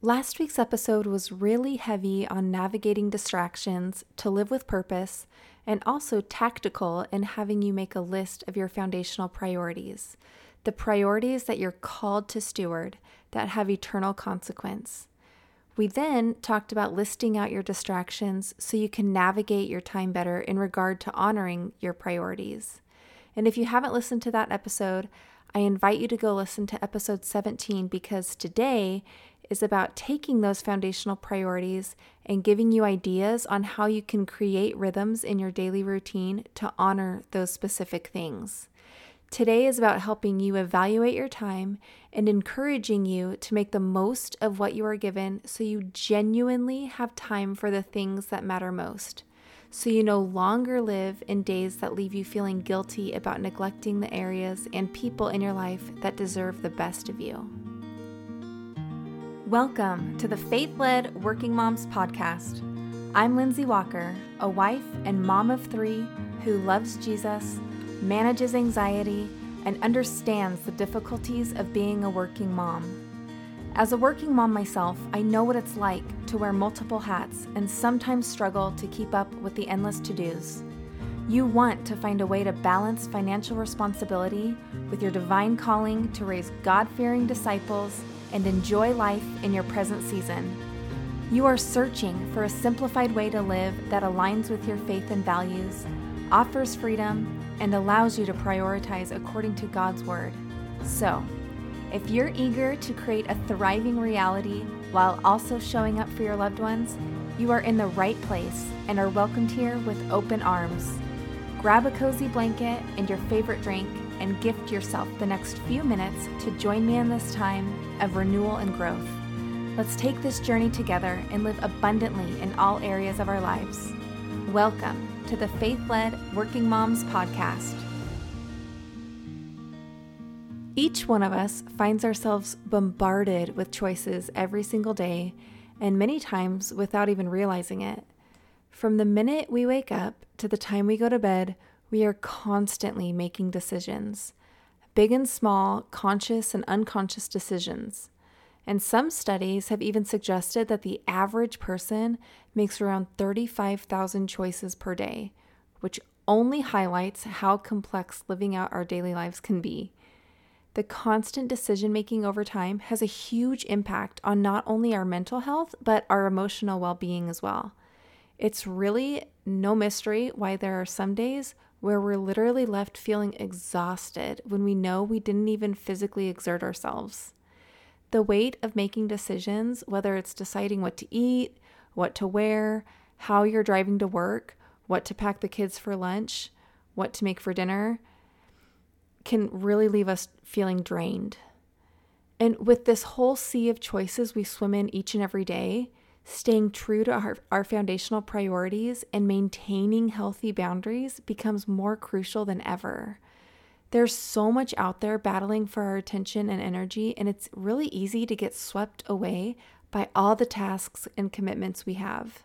Last week's episode was really heavy on navigating distractions to live with purpose and also tactical in having you make a list of your foundational priorities, the priorities that you're called to steward that have eternal consequence. We then talked about listing out your distractions so you can navigate your time better in regard to honoring your priorities. And if you haven't listened to that episode, I invite you to go listen to episode 17 because today is about taking those foundational priorities and giving you ideas on how you can create rhythms in your daily routine to honor those specific things. Today is about helping you evaluate your time and encouraging you to make the most of what you are given so you genuinely have time for the things that matter most. So you no longer live in days that leave you feeling guilty about neglecting the areas and people in your life that deserve the best of you. Welcome to the Faith Led Working Moms Podcast. I'm Lindsay Walker, a wife and mom of three who loves Jesus, manages anxiety, and understands the difficulties of being a working mom. As a working mom myself, I know what it's like to wear multiple hats and sometimes struggle to keep up with the endless to dos. You want to find a way to balance financial responsibility with your divine calling to raise God fearing disciples and enjoy life in your present season. You are searching for a simplified way to live that aligns with your faith and values, offers freedom, and allows you to prioritize according to God's Word. So, if you're eager to create a thriving reality while also showing up for your loved ones, you are in the right place and are welcomed here with open arms. Grab a cozy blanket and your favorite drink and gift yourself the next few minutes to join me in this time of renewal and growth. Let's take this journey together and live abundantly in all areas of our lives. Welcome to the Faith Led Working Moms Podcast. Each one of us finds ourselves bombarded with choices every single day, and many times without even realizing it. From the minute we wake up to the time we go to bed, we are constantly making decisions big and small, conscious and unconscious decisions. And some studies have even suggested that the average person makes around 35,000 choices per day, which only highlights how complex living out our daily lives can be. The constant decision making over time has a huge impact on not only our mental health, but our emotional well being as well. It's really no mystery why there are some days where we're literally left feeling exhausted when we know we didn't even physically exert ourselves. The weight of making decisions, whether it's deciding what to eat, what to wear, how you're driving to work, what to pack the kids for lunch, what to make for dinner, can really leave us feeling drained. And with this whole sea of choices we swim in each and every day, staying true to our, our foundational priorities and maintaining healthy boundaries becomes more crucial than ever. There's so much out there battling for our attention and energy, and it's really easy to get swept away by all the tasks and commitments we have.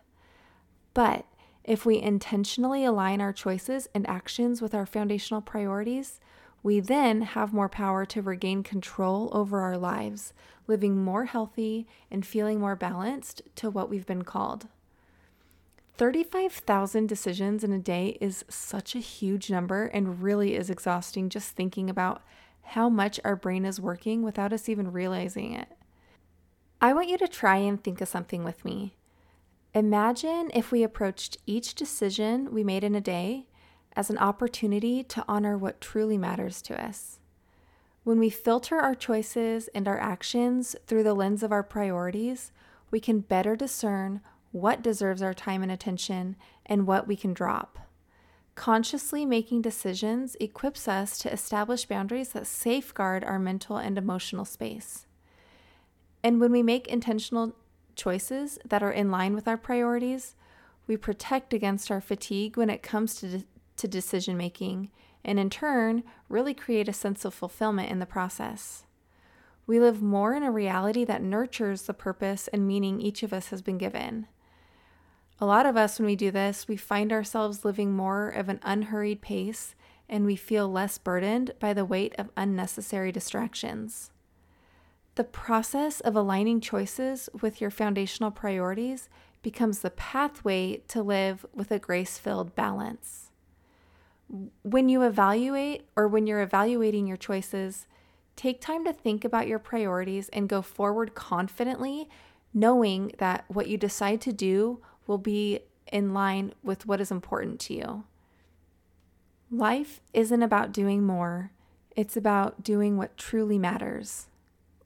But if we intentionally align our choices and actions with our foundational priorities, we then have more power to regain control over our lives, living more healthy and feeling more balanced to what we've been called. 35,000 decisions in a day is such a huge number and really is exhausting just thinking about how much our brain is working without us even realizing it. I want you to try and think of something with me. Imagine if we approached each decision we made in a day as an opportunity to honor what truly matters to us. When we filter our choices and our actions through the lens of our priorities, we can better discern what deserves our time and attention and what we can drop. Consciously making decisions equips us to establish boundaries that safeguard our mental and emotional space. And when we make intentional choices that are in line with our priorities, we protect against our fatigue when it comes to de- to decision making, and in turn, really create a sense of fulfillment in the process. We live more in a reality that nurtures the purpose and meaning each of us has been given. A lot of us, when we do this, we find ourselves living more of an unhurried pace and we feel less burdened by the weight of unnecessary distractions. The process of aligning choices with your foundational priorities becomes the pathway to live with a grace filled balance. When you evaluate or when you're evaluating your choices, take time to think about your priorities and go forward confidently, knowing that what you decide to do will be in line with what is important to you. Life isn't about doing more, it's about doing what truly matters.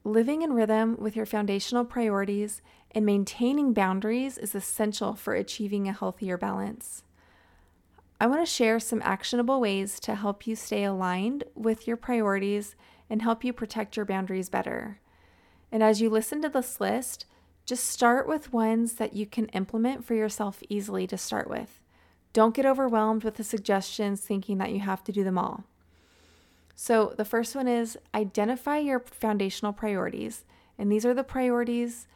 Living in rhythm with your foundational priorities and maintaining boundaries is essential for achieving a healthier balance. I want to share some actionable ways to help you stay aligned with your priorities and help you protect your boundaries better. And as you listen to this list, just start with ones that you can implement for yourself easily to start with. Don't get overwhelmed with the suggestions thinking that you have to do them all. So, the first one is identify your foundational priorities. And these are the priorities,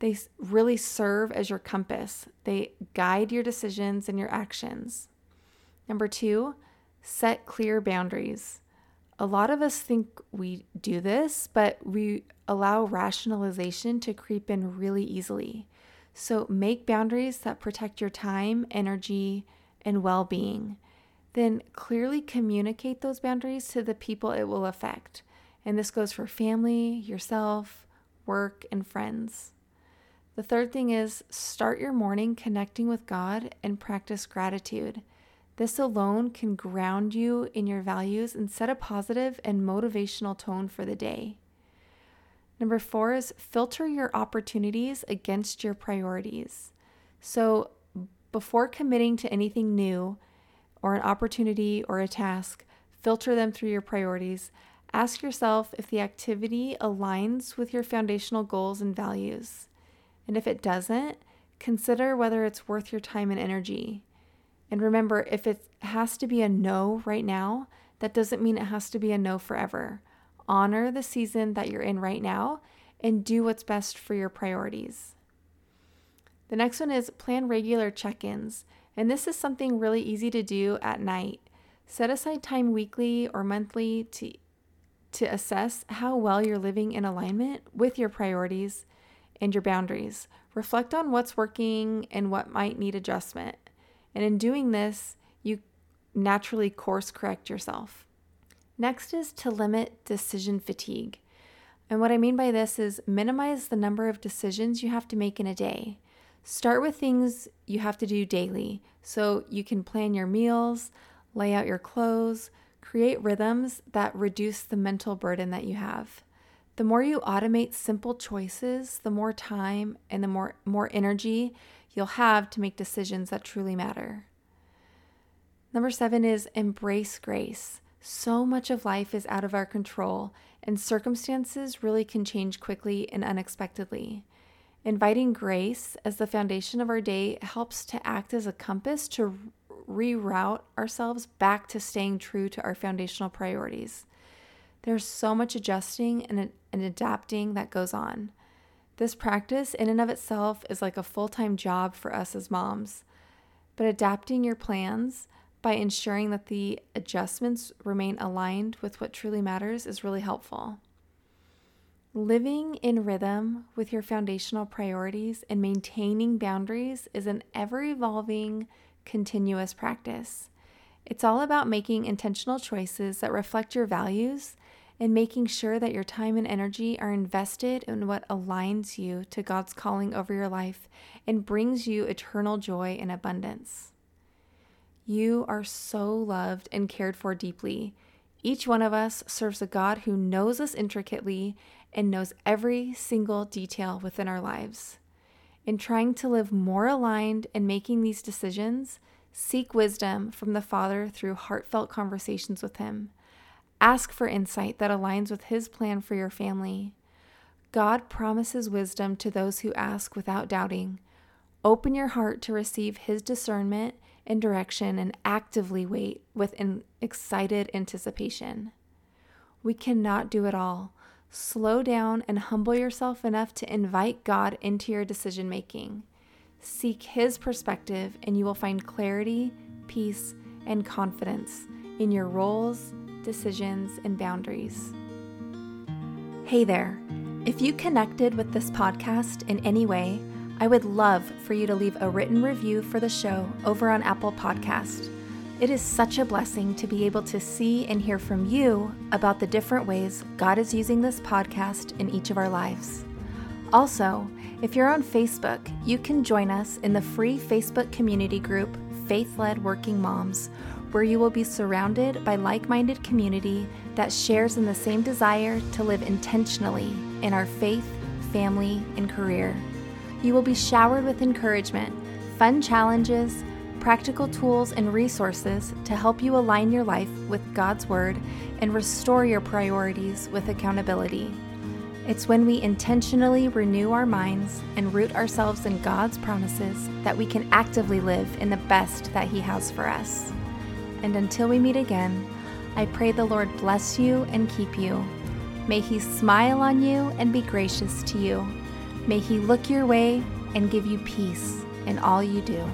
they really serve as your compass, they guide your decisions and your actions. Number two, set clear boundaries. A lot of us think we do this, but we allow rationalization to creep in really easily. So, make boundaries that protect your time, energy, and well being then clearly communicate those boundaries to the people it will affect. And this goes for family, yourself, work, and friends. The third thing is start your morning connecting with God and practice gratitude. This alone can ground you in your values and set a positive and motivational tone for the day. Number four is filter your opportunities against your priorities. So, before committing to anything new, or an opportunity or a task, filter them through your priorities. Ask yourself if the activity aligns with your foundational goals and values. And if it doesn't, consider whether it's worth your time and energy. And remember, if it has to be a no right now, that doesn't mean it has to be a no forever. Honor the season that you're in right now and do what's best for your priorities. The next one is plan regular check ins. And this is something really easy to do at night. Set aside time weekly or monthly to, to assess how well you're living in alignment with your priorities and your boundaries. Reflect on what's working and what might need adjustment. And in doing this, you naturally course correct yourself. Next is to limit decision fatigue. And what I mean by this is minimize the number of decisions you have to make in a day. Start with things you have to do daily so you can plan your meals, lay out your clothes, create rhythms that reduce the mental burden that you have. The more you automate simple choices, the more time and the more, more energy you'll have to make decisions that truly matter. Number seven is embrace grace. So much of life is out of our control, and circumstances really can change quickly and unexpectedly. Inviting grace as the foundation of our day helps to act as a compass to reroute ourselves back to staying true to our foundational priorities. There's so much adjusting and, and adapting that goes on. This practice, in and of itself, is like a full time job for us as moms. But adapting your plans by ensuring that the adjustments remain aligned with what truly matters is really helpful. Living in rhythm with your foundational priorities and maintaining boundaries is an ever evolving, continuous practice. It's all about making intentional choices that reflect your values and making sure that your time and energy are invested in what aligns you to God's calling over your life and brings you eternal joy and abundance. You are so loved and cared for deeply. Each one of us serves a God who knows us intricately and knows every single detail within our lives. In trying to live more aligned and making these decisions, seek wisdom from the Father through heartfelt conversations with Him. Ask for insight that aligns with His plan for your family. God promises wisdom to those who ask without doubting. Open your heart to receive His discernment and direction and actively wait with an excited anticipation. We cannot do it all Slow down and humble yourself enough to invite God into your decision making. Seek His perspective, and you will find clarity, peace, and confidence in your roles, decisions, and boundaries. Hey there. If you connected with this podcast in any way, I would love for you to leave a written review for the show over on Apple Podcast. It is such a blessing to be able to see and hear from you about the different ways God is using this podcast in each of our lives. Also, if you're on Facebook, you can join us in the free Facebook community group Faith Led Working Moms, where you will be surrounded by like minded community that shares in the same desire to live intentionally in our faith, family, and career. You will be showered with encouragement, fun challenges, practical tools, and resources to help you align your life with God's Word and restore your priorities with accountability. It's when we intentionally renew our minds and root ourselves in God's promises that we can actively live in the best that He has for us. And until we meet again, I pray the Lord bless you and keep you. May He smile on you and be gracious to you. May He look your way and give you peace in all you do.